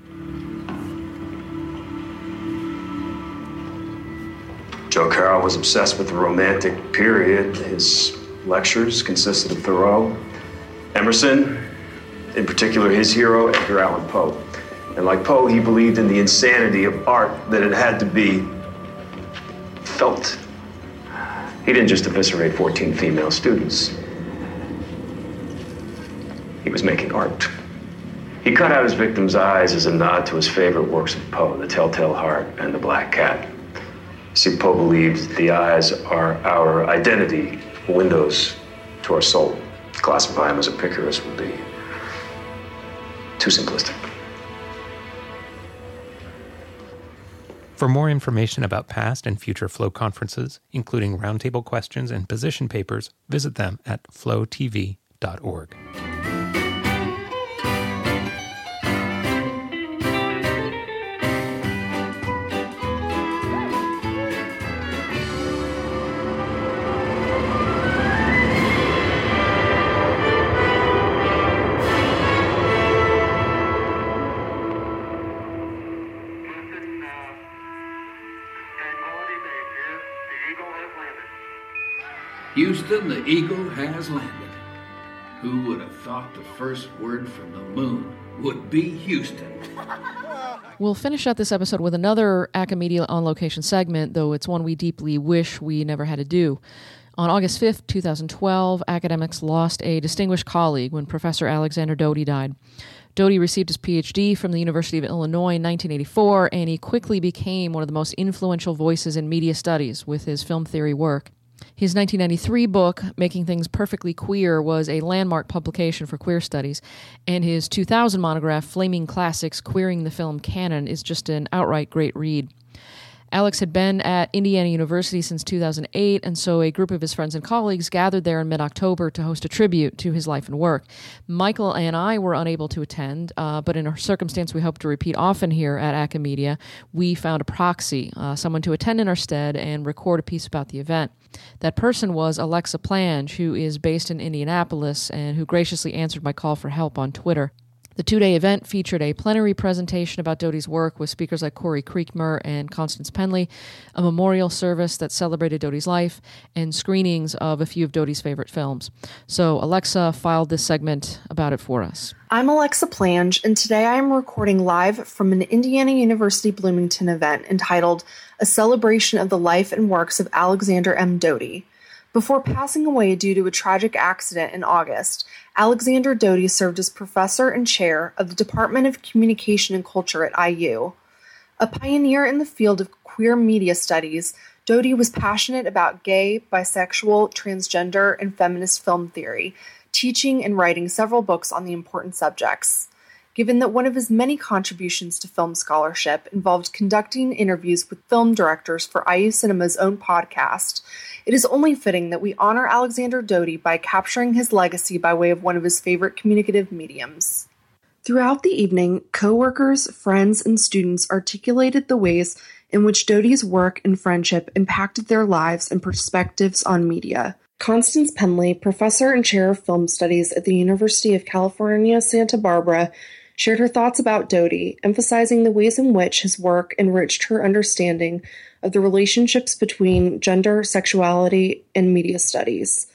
Joe Carroll was obsessed with the Romantic period. His lectures consisted of Thoreau, Emerson, in particular his hero, Edgar Allan Poe. And like Poe, he believed in the insanity of art that it had to be felt. He didn't just eviscerate 14 female students. He was making art. He cut out his victim's eyes as a nod to his favorite works of Poe, The Telltale Heart and The Black Cat. See, Poe believed the eyes are our identity, windows to our soul. Classify him as a Epicurus would be too simplistic. For more information about past and future Flow conferences, including roundtable questions and position papers, visit them at flowtv.org. the Eagle has landed. Who would have thought the first word from the moon would be Houston? We'll finish out this episode with another Acamedia on location segment, though it's one we deeply wish we never had to do. On August 5th, 2012, academics lost a distinguished colleague when Professor Alexander Doty died. Doty received his PhD from the University of Illinois in 1984, and he quickly became one of the most influential voices in media studies with his film theory work. His 1993 book, Making Things Perfectly Queer, was a landmark publication for queer studies, and his 2000 monograph, Flaming Classics Queering the Film Canon, is just an outright great read. Alex had been at Indiana University since 2008, and so a group of his friends and colleagues gathered there in mid October to host a tribute to his life and work. Michael and I were unable to attend, uh, but in a circumstance we hope to repeat often here at Acamedia, we found a proxy, uh, someone to attend in our stead and record a piece about the event. That person was Alexa Plange, who is based in Indianapolis and who graciously answered my call for help on Twitter. The two day event featured a plenary presentation about Doty's work with speakers like Corey Creekmur and Constance Penley, a memorial service that celebrated Doty's life, and screenings of a few of Doty's favorite films. So Alexa filed this segment about it for us. I'm Alexa Plange, and today I am recording live from an Indiana University Bloomington event entitled A Celebration of the Life and Works of Alexander M. Doty. Before passing away due to a tragic accident in August, Alexander Doty served as professor and chair of the Department of Communication and Culture at IU. A pioneer in the field of queer media studies, Doty was passionate about gay, bisexual, transgender, and feminist film theory, teaching and writing several books on the important subjects given that one of his many contributions to film scholarship involved conducting interviews with film directors for IU Cinema's own podcast, it is only fitting that we honor Alexander Doty by capturing his legacy by way of one of his favorite communicative mediums. Throughout the evening, co-workers, friends, and students articulated the ways in which Doty's work and friendship impacted their lives and perspectives on media. Constance Penley, professor and chair of film studies at the University of California, Santa Barbara, shared her thoughts about Doty, emphasizing the ways in which his work enriched her understanding of the relationships between gender, sexuality, and media studies.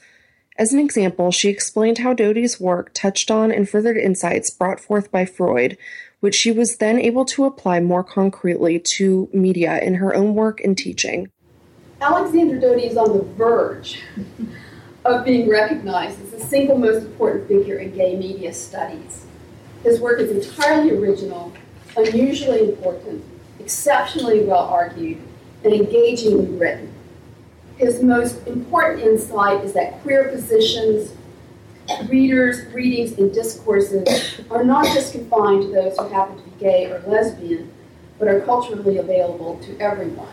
As an example, she explained how Doty's work touched on and furthered insights brought forth by Freud, which she was then able to apply more concretely to media in her own work and teaching. Alexander Doty is on the verge of being recognized as the single most important figure in gay media studies. His work is entirely original, unusually important, exceptionally well argued, and engagingly written. His most important insight is that queer positions, readers, readings, and discourses are not just confined to those who happen to be gay or lesbian, but are culturally available to everyone.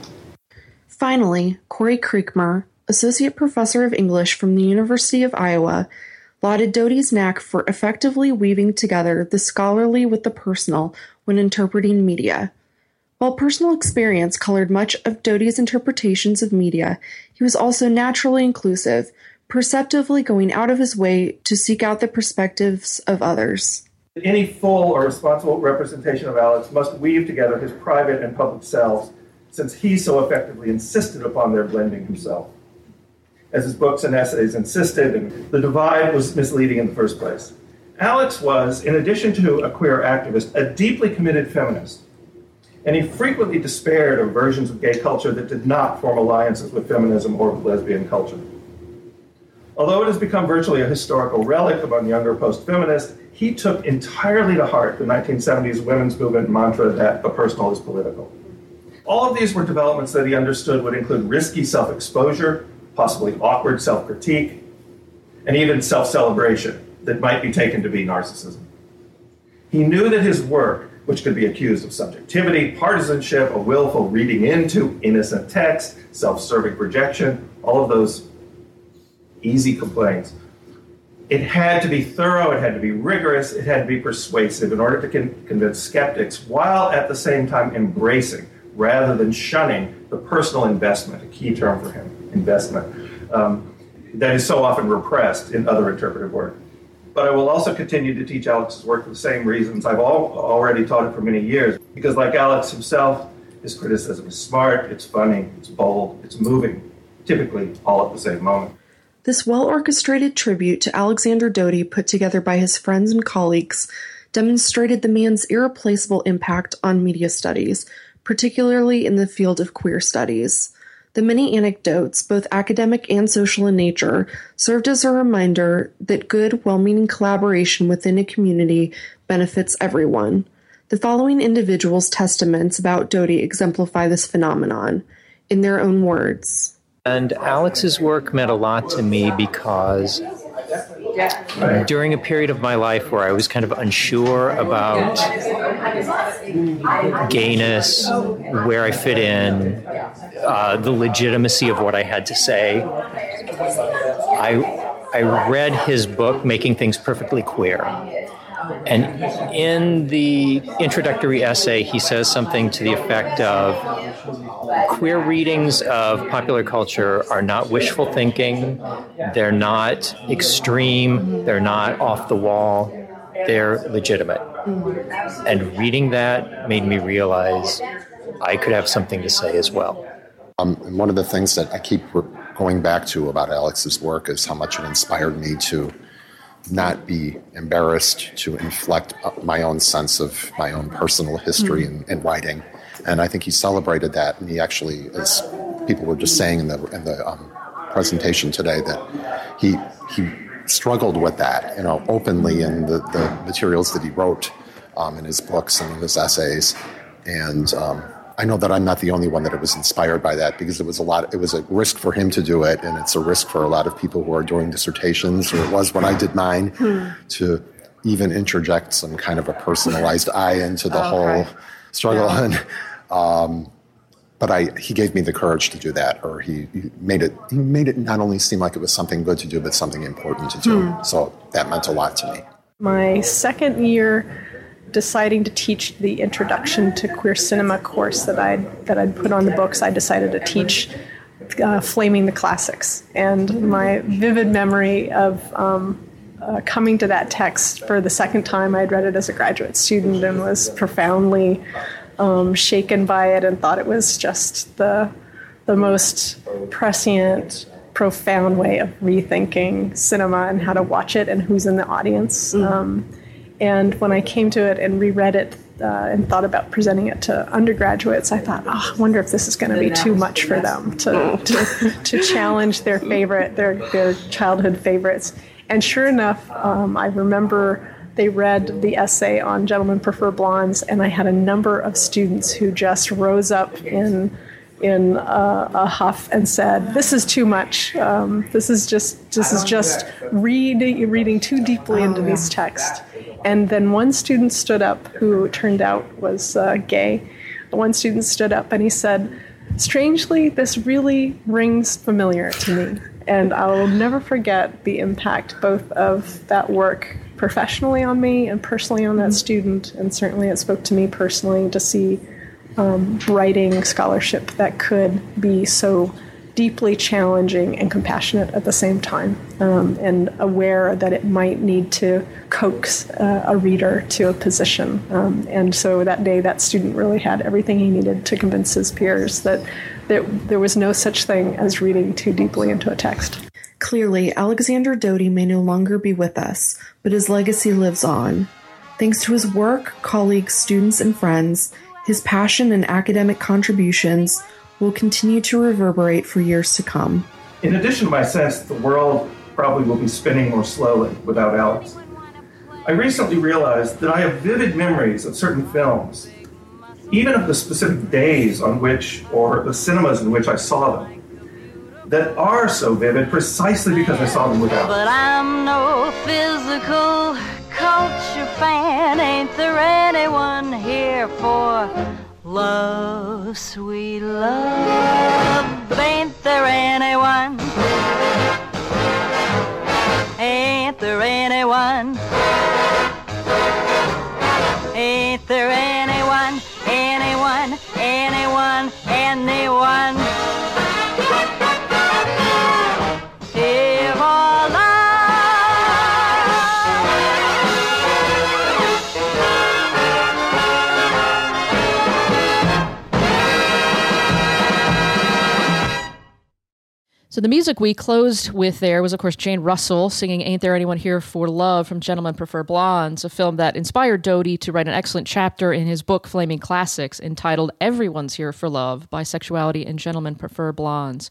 Finally, Corey Creekmur, Associate Professor of English from the University of Iowa, lauded Doty's knack for effectively weaving together the scholarly with the personal when interpreting media. While personal experience colored much of Doty's interpretations of media, he was also naturally inclusive, perceptively going out of his way to seek out the perspectives of others. Any full or responsible representation of Alex must weave together his private and public selves, since he so effectively insisted upon their blending himself as his books and essays insisted, and the divide was misleading in the first place. Alex was, in addition to a queer activist, a deeply committed feminist, and he frequently despaired of versions of gay culture that did not form alliances with feminism or with lesbian culture. Although it has become virtually a historical relic among younger post feminists, he took entirely to heart the 1970s women's movement mantra that the personal is political. All of these were developments that he understood would include risky self exposure, possibly awkward self critique, and even self celebration that might be taken to be narcissism. He knew that his work, which could be accused of subjectivity, partisanship, a willful reading into innocent text, self serving projection, all of those easy complaints, it had to be thorough, it had to be rigorous, it had to be persuasive in order to con- convince skeptics while at the same time embracing rather than shunning the personal investment, a key term for him investment um, that is so often repressed in other interpretive work. But I will also continue to teach Alex's work for the same reasons I've all, already taught it for many years. Because, like Alex himself, his criticism is smart, it's funny, it's bold, it's moving, typically all at the same moment. This well orchestrated tribute to Alexander Doty, put together by his friends and colleagues, demonstrated the man's irreplaceable impact on media studies, particularly in the field of queer studies. The many anecdotes, both academic and social in nature, served as a reminder that good, well meaning collaboration within a community benefits everyone. The following individuals' testaments about Doty exemplify this phenomenon in their own words. And Alex's work meant a lot to me because during a period of my life where I was kind of unsure about gayness, where I fit in, uh, the legitimacy of what I had to say. I I read his book, Making Things Perfectly Queer. And in the introductory essay, he says something to the effect of queer readings of popular culture are not wishful thinking, they're not extreme, they're not off the wall, they're legitimate. And reading that made me realize I could have something to say as well. Um, one of the things that I keep going back to about Alex's work is how much it inspired me to not be embarrassed to inflect my own sense of my own personal history mm. in, in, writing. And I think he celebrated that. And he actually, as people were just saying in the, in the um, presentation today, that he, he struggled with that, you know, openly in the, the materials that he wrote um, in his books and in his essays. And um, I know that I'm not the only one that was inspired by that because it was a lot. It was a risk for him to do it, and it's a risk for a lot of people who are doing dissertations, or it was when I did mine, hmm. to even interject some kind of a personalized eye into the okay. whole struggle. Yeah. And, um, but I, he gave me the courage to do that, or he, he, made it. He made it not only seem like it was something good to do, but something important to do. Hmm. So that meant a lot to me. My second year deciding to teach the introduction to queer cinema course that I that I'd put on the books, I decided to teach uh, Flaming the Classics, and my vivid memory of. Um, uh, coming to that text for the second time, I'd read it as a graduate student and was profoundly um, shaken by it and thought it was just the the most prescient, profound way of rethinking cinema and how to watch it and who's in the audience. Mm. Um, and when I came to it and reread it uh, and thought about presenting it to undergraduates, I thought, oh, I wonder if this is going to be too much for them to, to, to challenge their favorite, their, their childhood favorites. And sure enough, um, I remember they read the essay on Gentlemen Prefer Blondes, and I had a number of students who just rose up in in a, a huff and said, "This is too much. Um, this is just this is just reading reading too deeply into these texts." And then one student stood up, who turned out was uh, gay. One student stood up and he said, "Strangely, this really rings familiar to me." And I'll never forget the impact both of that work professionally on me and personally on that student. And certainly it spoke to me personally to see um, writing scholarship that could be so deeply challenging and compassionate at the same time, um, and aware that it might need to coax uh, a reader to a position. Um, and so that day, that student really had everything he needed to convince his peers that, that there was no such thing as reading too deeply into a text. Clearly, Alexander Doty may no longer be with us, but his legacy lives on. Thanks to his work, colleagues, students, and friends, his passion and academic contributions will continue to reverberate for years to come. In addition to my sense that the world probably will be spinning more slowly without Alex, I recently realized that I have vivid memories of certain films, even of the specific days on which, or the cinemas in which I saw them, that are so vivid precisely because I saw them without. But I'm no physical culture fan. Ain't there anyone here for love, sweet love? Ain't there anyone? Ain't there anyone? Ain't there anyone, anyone, anyone, anyone? So the music we closed with there was, of course, Jane Russell singing "Ain't There Anyone Here for Love" from Gentlemen Prefer Blondes, a film that inspired Doty to write an excellent chapter in his book Flaming Classics, entitled "Everyone's Here for Love: Bisexuality and Gentlemen Prefer Blondes."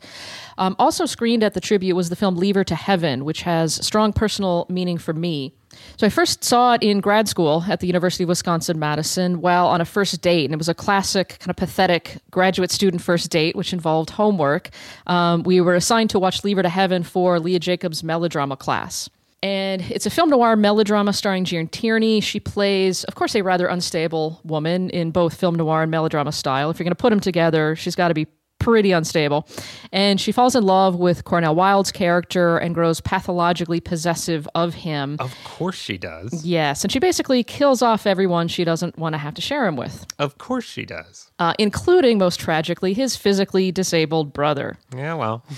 Um, also screened at the tribute was the film "Leave Her to Heaven," which has strong personal meaning for me. So I first saw it in grad school at the University of Wisconsin Madison while on a first date, and it was a classic kind of pathetic graduate student first date, which involved homework. Um, we were assigned to watch Leave Her to Heaven for Lea Jacobs' melodrama class. And it's a film noir melodrama starring Gene Tierney. She plays, of course, a rather unstable woman in both film noir and melodrama style. If you're going to put them together, she's got to be pretty unstable. And she falls in love with Cornel Wilde's character and grows pathologically possessive of him. Of course she does. Yes, and she basically kills off everyone she doesn't want to have to share him with, Of course she does. uh, including, most tragically, his physically disabled brother. Yeah, well.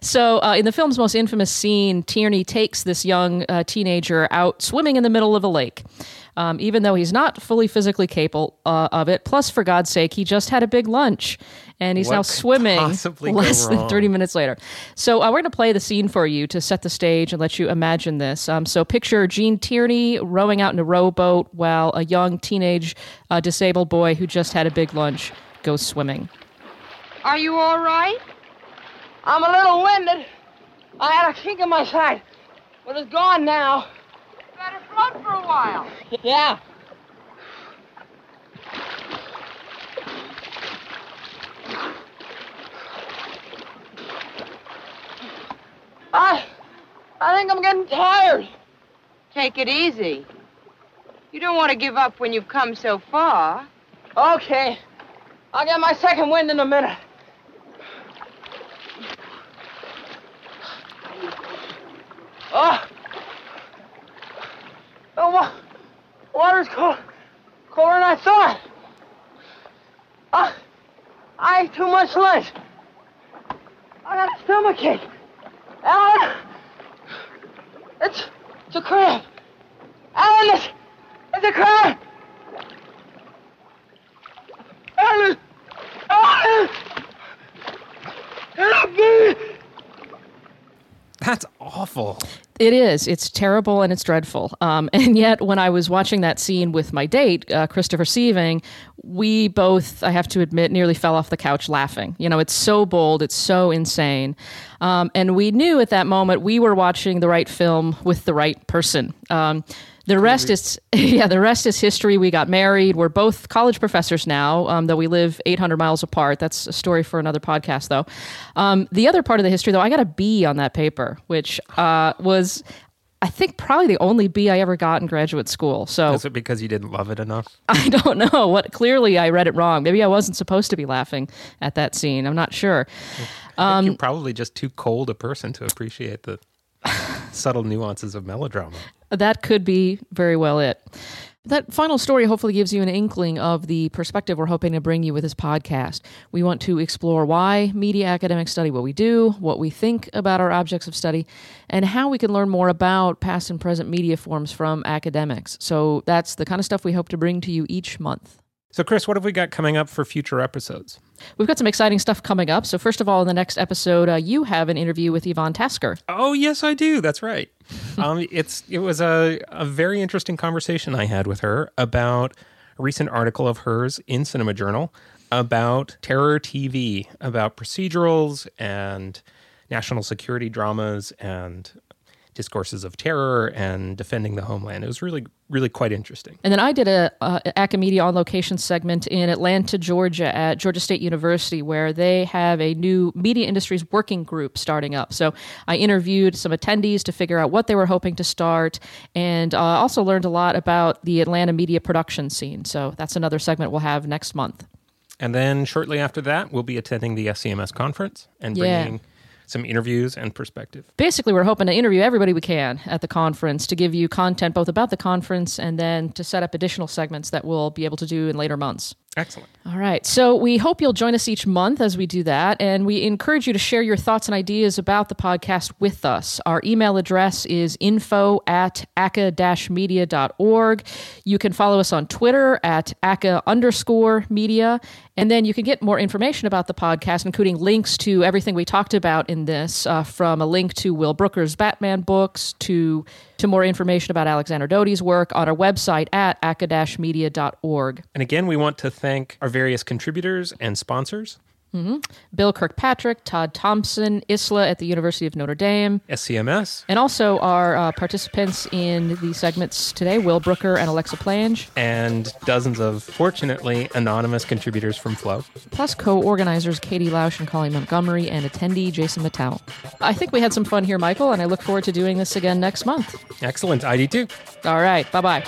So, uh, in the film's most infamous scene, Tierney takes this young uh, teenager out swimming in the middle of a lake. Um, even though he's not fully physically capable uh, of it. Plus, for God's sake, he just had a big lunch and he's What now swimming less than 30 minutes later. So, uh, we're going to play the scene for you to set the stage and let you imagine this. Um, so, picture Gene Tierney rowing out in a rowboat while a young teenage uh, disabled boy who just had a big lunch goes swimming. Are you all right? I'm a little winded. I had a kink in my side, but it's gone now. Better float for a while. Yeah. I, I think I'm getting tired. Take it easy. You don't want to give up when you've come so far. Okay. I'll get my second wind in a minute. Oh. Oh, wa- water's cold. Colder than I thought. Ah, I ate too much lunch. I got a stomachache. Alan, it's, it's a crab. Alan, it's, it's a cramp. Alan, Alan, help me. That's awful. It is. It's terrible and it's dreadful. Um, and yet, when I was watching that scene with my date, uh, Christopher Sieving, we both, I have to admit, nearly fell off the couch laughing. You know, it's so bold, it's so insane. Um, and we knew at that moment we were watching the right film with the right person. Um, the rest is yeah. The rest is history. We got married. We're both college professors now, um, though we live 800 miles apart. That's a story for another podcast, though. Um, the other part of the history, though, I got a B on that paper, which uh, was, I think, probably the only B I ever got in graduate school. So Is it because you didn't love it enough? I don't know what. Clearly, I read it wrong. Maybe I wasn't supposed to be laughing at that scene. I'm not sure. I Um, you're probably just too cold a person to appreciate the subtle nuances of melodrama. That could be very well it. That final story hopefully gives you an inkling of the perspective we're hoping to bring you with this podcast. We want to explore why media academics study what we do, what we think about our objects of study, and how we can learn more about past and present media forms from academics. So that's the kind of stuff we hope to bring to you each month. So, Chris, what have we got coming up for future episodes? We've got some exciting stuff coming up. So, first of all, in the next episode, uh, you have an interview with Yvonne Tasker. Oh, yes, I do. That's right. um, it's it was a, a very interesting conversation I had with her about a recent article of hers in Cinema Journal about terror TV, about procedurals and national security dramas and discourses of terror and defending the homeland. It was really, really quite interesting. And then I did a, uh Acamedia on location segment in Atlanta, Georgia, at Georgia State University, where they have a new media industries working group starting up. So I interviewed some attendees to figure out what they were hoping to start, and uh, also learned a lot about the Atlanta media production scene. So that's another segment we'll have next month. And then shortly after that, we'll be attending the SCMS conference and Yeah. Some interviews and perspective. Basically, we're hoping to interview everybody we can at the conference to give you content both about the conference and then to set up additional segments that we'll be able to do in later months. Excellent. All right. So we hope you'll join us each month as we do that. And we encourage you to share your thoughts and ideas about the podcast with us. Our email address is info at aca-media.org. You can follow us on Twitter at aca underscore media. And then you can get more information about the podcast, including links to everything we talked about in this, uh, from a link to Will Brooker's Batman books to, to more information about Alexander Doty's work on our website at aca-media.org. And again, we want to thank our various contributors and sponsors. Hmm Bill Kirkpatrick, Todd Thompson, Isla at the University of Notre Dame, SCMS, and also our uh, participants in the segments today Will Brooker and Alexa Plange, and dozens of fortunately anonymous contributors from Flow. plus co organizers Katie Lausch and Colleen Montgomery, and attendee Jason Mittell. I think we had some fun here, Michael, and I look forward to doing this again next month. Excellent. ID2. All right. Bye bye.